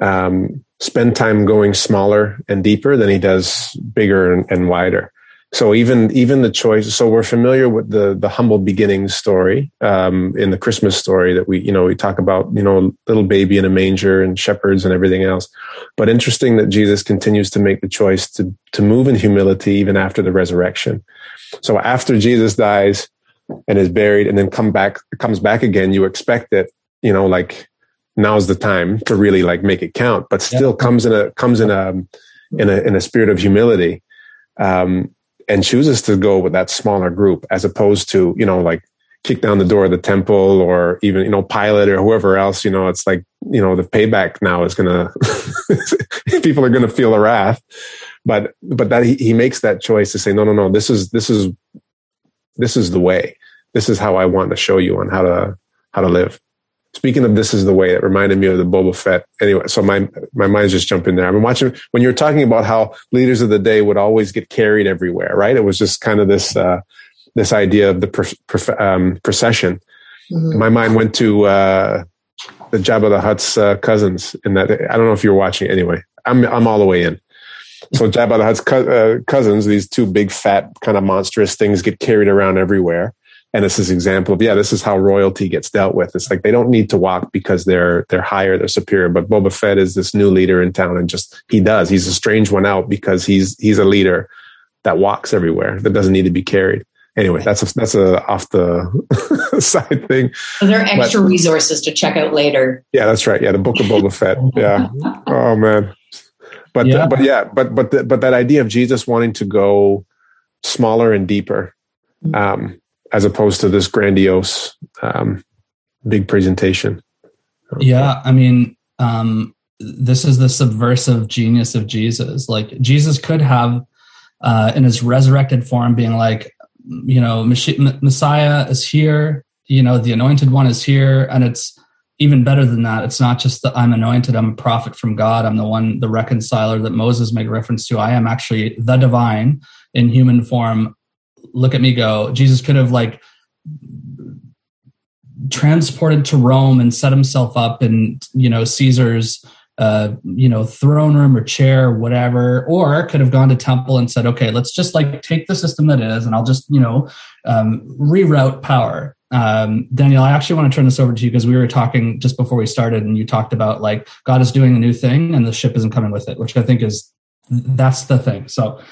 um, spend time going smaller and deeper than he does bigger and, and wider. So even even the choice. So we're familiar with the the humble beginnings story um, in the Christmas story that we you know we talk about you know little baby in a manger and shepherds and everything else. But interesting that Jesus continues to make the choice to to move in humility even after the resurrection. So after Jesus dies and is buried and then come back comes back again, you expect that you know like now's the time to really like make it count. But still yeah. comes in a comes in a in a in a spirit of humility. Um, and chooses to go with that smaller group as opposed to, you know, like kick down the door of the temple or even, you know, Pilate or whoever else, you know, it's like, you know, the payback now is going *laughs* to, people are going to feel the wrath. But, but that he, he makes that choice to say, no, no, no, this is, this is, this is the way. This is how I want to show you on how to, how to live. Speaking of this is the way, it reminded me of the Boba Fett. Anyway, so my my mind's just jumping there. I've been watching when you were talking about how leaders of the day would always get carried everywhere, right? It was just kind of this uh, this idea of the per, um, procession. Mm-hmm. My mind went to uh, the Jabba the Hutt's uh, cousins, In that I don't know if you're watching. Anyway, I'm I'm all the way in. So Jabba the Hutt's co- uh, cousins, these two big fat kind of monstrous things, get carried around everywhere and this is example of yeah this is how royalty gets dealt with. It's like they don't need to walk because they're they're higher they're superior. But boba fett is this new leader in town and just he does. He's a strange one out because he's he's a leader that walks everywhere that doesn't need to be carried. Anyway that's a that's a off the *laughs* side thing. So there are extra but, resources to check out later? Yeah that's right. Yeah the book of boba fett. Yeah. *laughs* Oh man. But yeah. but yeah but but the, but that idea of jesus wanting to go smaller and deeper mm-hmm. um as opposed to this grandiose um, big presentation. Yeah, I mean, um, this is the subversive genius of Jesus. Like Jesus could have, uh, in his resurrected form, being like, you know, Messiah is here. You know, the Anointed One is here, and it's even better than that. It's not just that I'm anointed. I'm a prophet from God. I'm the one, the reconciler that Moses made reference to. I am actually the divine in human form look at me go. Jesus could have like transported to Rome and set himself up in, you know, Caesar's uh, you know, throne room or chair, or whatever, or could have gone to temple and said, okay, let's just like take the system that is, and I'll just, you know, um, reroute power. Um, Danielle, I actually want to turn this over to you because we were talking just before we started, and you talked about like God is doing a new thing and the ship isn't coming with it, which I think is that's the thing. So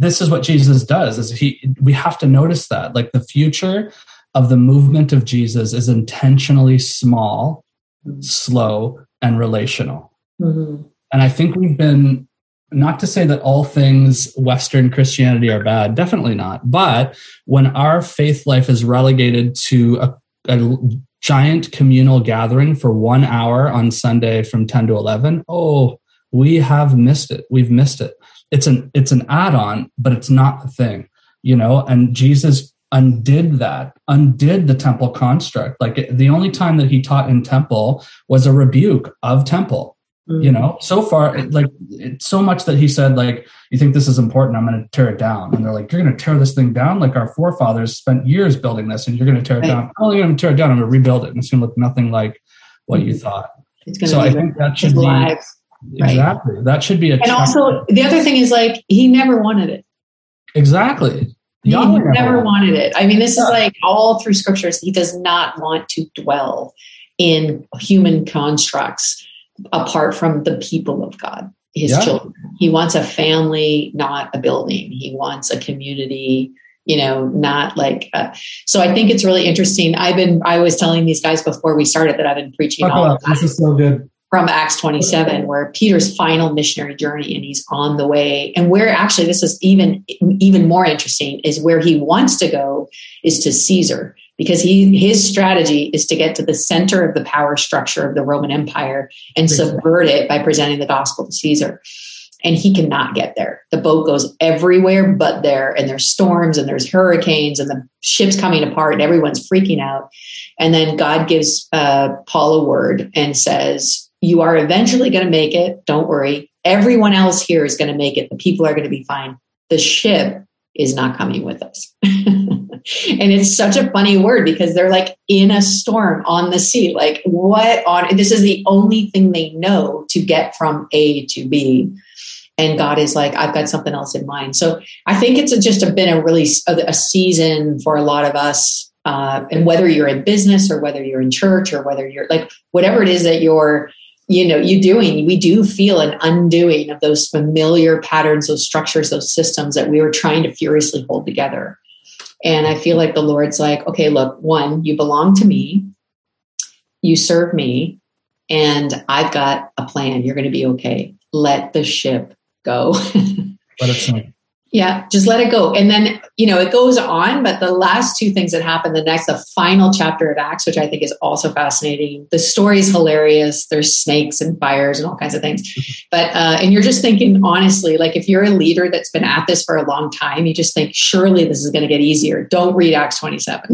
this is what Jesus does is he we have to notice that like the future of the movement of Jesus is intentionally small, mm-hmm. slow, and relational. Mm-hmm. And I think we've been, not to say that all things Western Christianity are bad, definitely not. But when our faith life is relegated to a, a giant communal gathering for one hour on Sunday from 10 to 11, oh, we have missed it. We've missed it. It's an it's an add-on, but it's not the thing, you know. And Jesus undid that, undid the temple construct. Like the only time that he taught in temple was a rebuke of temple. Mm-hmm. You know, so far, like it's so much that he said, like, you think this is important, I'm going to tear it down. And they're like, you're going to tear this thing down? Like our forefathers spent years building this and you're going to tear it right. down. Oh, you're going to tear it down. I'm going to rebuild it. And it's going to look nothing like what mm-hmm. you thought. so I think that should be lives. Exactly that should be a and also the other thing is like he never wanted it exactly he never, never wanted it. I mean, this yeah. is like all through scriptures. He does not want to dwell in human constructs apart from the people of God, his yeah. children. He wants a family, not a building. He wants a community, you know, not like. A, so I think it's really interesting. I've been, I was telling these guys before we started that I've been preaching Talk all. This is so good from Acts 27, where Peter's final missionary journey and he's on the way. And where actually this is even even more interesting is where he wants to go is to Caesar because he his strategy is to get to the center of the power structure of the Roman Empire and subvert it by presenting the gospel to Caesar. And he cannot get there. The boat goes everywhere but there, and there's storms and there's hurricanes and the ship's coming apart and everyone's freaking out. And then God gives uh, Paul a word and says, you are eventually going to make it. Don't worry. Everyone else here is going to make it. The people are going to be fine. The ship is not coming with us. *laughs* and it's such a funny word because they're like in a storm on the sea. Like, what on this is the only thing they know to get from A to B. And God is like, I've got something else in mind. So I think it's just a, been a really a season for a lot of us. Uh, and whether you're in business or whether you're in church or whether you're like whatever it is that you're you know you doing we do feel an undoing of those familiar patterns those structures those systems that we were trying to furiously hold together. And i feel like the lord's like okay look one you belong to me. You serve me. And i've got a plan. You're going to be okay. Let the ship go. *laughs* Let it sink yeah, just let it go. And then, you know, it goes on, but the last two things that happen, the next, the final chapter of Acts, which I think is also fascinating. The story is hilarious. There's snakes and fires and all kinds of things. But, uh, and you're just thinking, honestly, like if you're a leader that's been at this for a long time, you just think, surely this is going to get easier. Don't read Acts 27.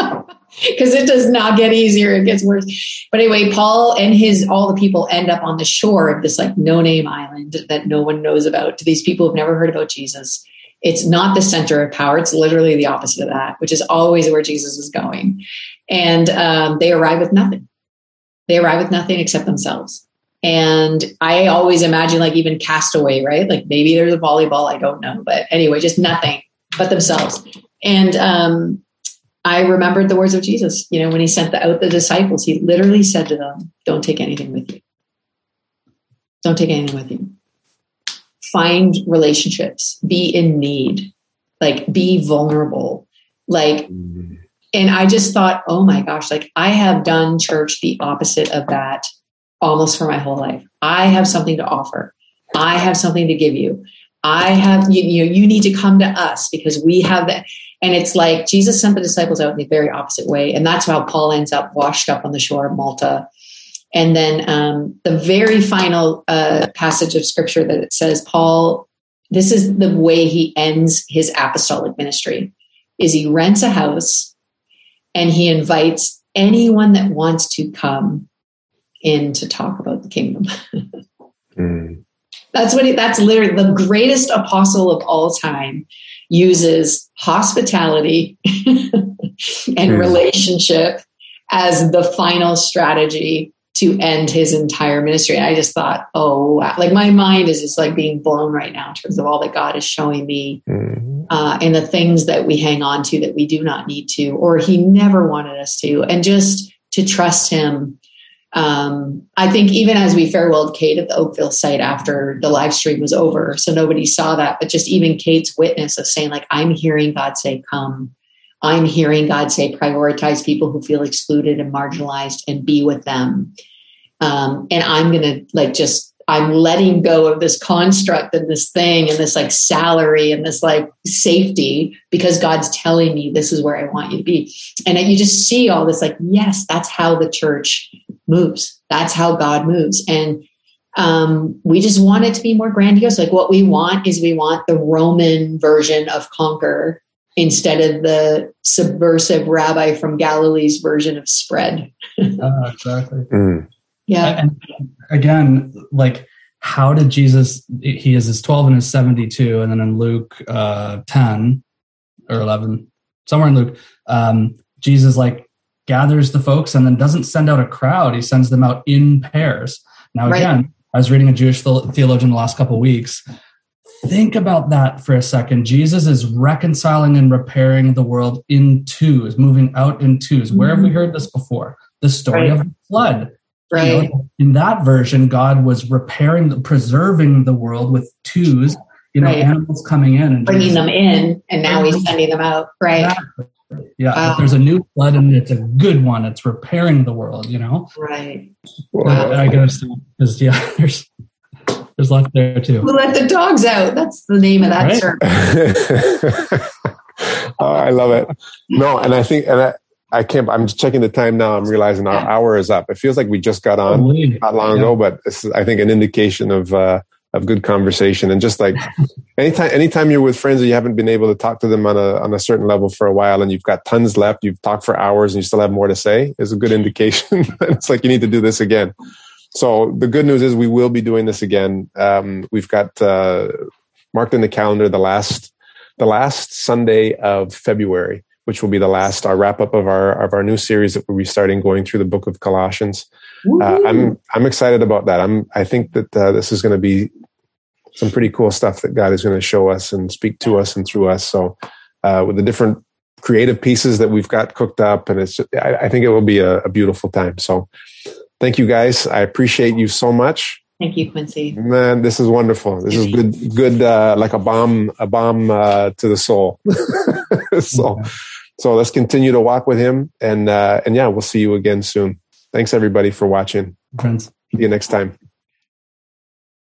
*laughs* *laughs* because it does not get easier it gets worse. But anyway paul and his all the people end up on the shore of this like no name island that no one knows about. To these people who've never heard about jesus. It's not the center of power it's literally the opposite of that which is always where jesus is going. And um, they arrive with nothing. They arrive with nothing except themselves. And i always imagine like even castaway right? Like maybe there's a volleyball i don't know. But anyway just nothing but themselves. And um, I remembered the words of Jesus. You know, when he sent the, out the disciples, he literally said to them, Don't take anything with you. Don't take anything with you. Find relationships, be in need, like be vulnerable. Like, and I just thought, oh my gosh, like I have done church the opposite of that almost for my whole life. I have something to offer, I have something to give you. I have, you, you know, you need to come to us because we have that. And it's like Jesus sent the disciples out in the very opposite way. And that's how Paul ends up washed up on the shore of Malta. And then um, the very final uh, passage of scripture that it says, Paul, this is the way he ends his apostolic ministry, is he rents a house and he invites anyone that wants to come in to talk about the kingdom. *laughs* mm. That's what he, that's literally the greatest apostle of all time uses hospitality *laughs* and mm. relationship as the final strategy to end his entire ministry. And I just thought, oh, wow. like my mind is just like being blown right now in terms of all that God is showing me mm. uh, and the things that we hang on to that we do not need to, or he never wanted us to, and just to trust him um, I think even as we farewelled Kate at the Oakville site after the live stream was over, so nobody saw that, but just even Kate's witness of saying, like, I'm hearing God say, come. I'm hearing God say, prioritize people who feel excluded and marginalized and be with them. Um, and I'm going to like just I'm letting go of this construct and this thing and this like salary and this like safety because God's telling me this is where I want you to be. And you just see all this like, yes, that's how the church moves. That's how God moves. And um, we just want it to be more grandiose. Like what we want is we want the Roman version of conquer instead of the subversive rabbi from Galilee's version of spread. *laughs* uh, exactly. Mm. Yeah. And again, like how did Jesus he is his 12 and his 72 and then in Luke uh 10 or 11 somewhere in Luke um Jesus like gathers the folks and then doesn't send out a crowd he sends them out in pairs. Now Right. again, I was reading a Jewish theologian the last couple of weeks. Think about that for a second. Jesus is reconciling and repairing the world in twos, moving out in twos. Where have we mm-hmm. heard this before? The story Right. of the flood. You right. know, in that version, God was repairing, preserving the world with twos, you know, Right. animals coming in and Bringing them in and now he's sending them out. Right. Exactly. Yeah, Wow. if there's a new flood and it's a good one. It's repairing the world, you know. Right. Wow. I guess because yeah, *laughs* there's there's lots there too. Who let the dogs out? That's the name of that Right. sermon. *laughs* oh, I love it. No, and I think, and I, I can't. I'm just checking the time now. I'm realizing our hour is up. It feels like we just got on not long Yeah. ago, but this is, I think, an indication of uh, of good conversation. And just like *laughs* anytime, anytime you're with friends and you haven't been able to talk to them on a on a certain level for a while, and you've got tons left, you've talked for hours, and you still have more to say, is a good indication. *laughs* it's like you need to do this again. So the good news is we will be doing this again. Um, we've got uh, marked in the calendar the last the last Sunday of February, which will be the last our wrap up of our of our new series that we'll be starting going through the book of Colossians. Uh, I'm I'm excited about that. I'm I think that uh, this is going to be some pretty cool stuff that God is going to show us and speak to us and through us. So uh, with the different creative pieces that we've got cooked up, and it's I, I think it will be a, a beautiful time. So thank you guys. I appreciate you so much. Thank you, Quincy. Man, this is wonderful. This is good, good, uh, like a bomb, a bomb uh, to the soul. *laughs* so, so let's continue to walk with Him, and uh, and yeah, we'll see you again soon. Thanks everybody for watching. friends. See you next time.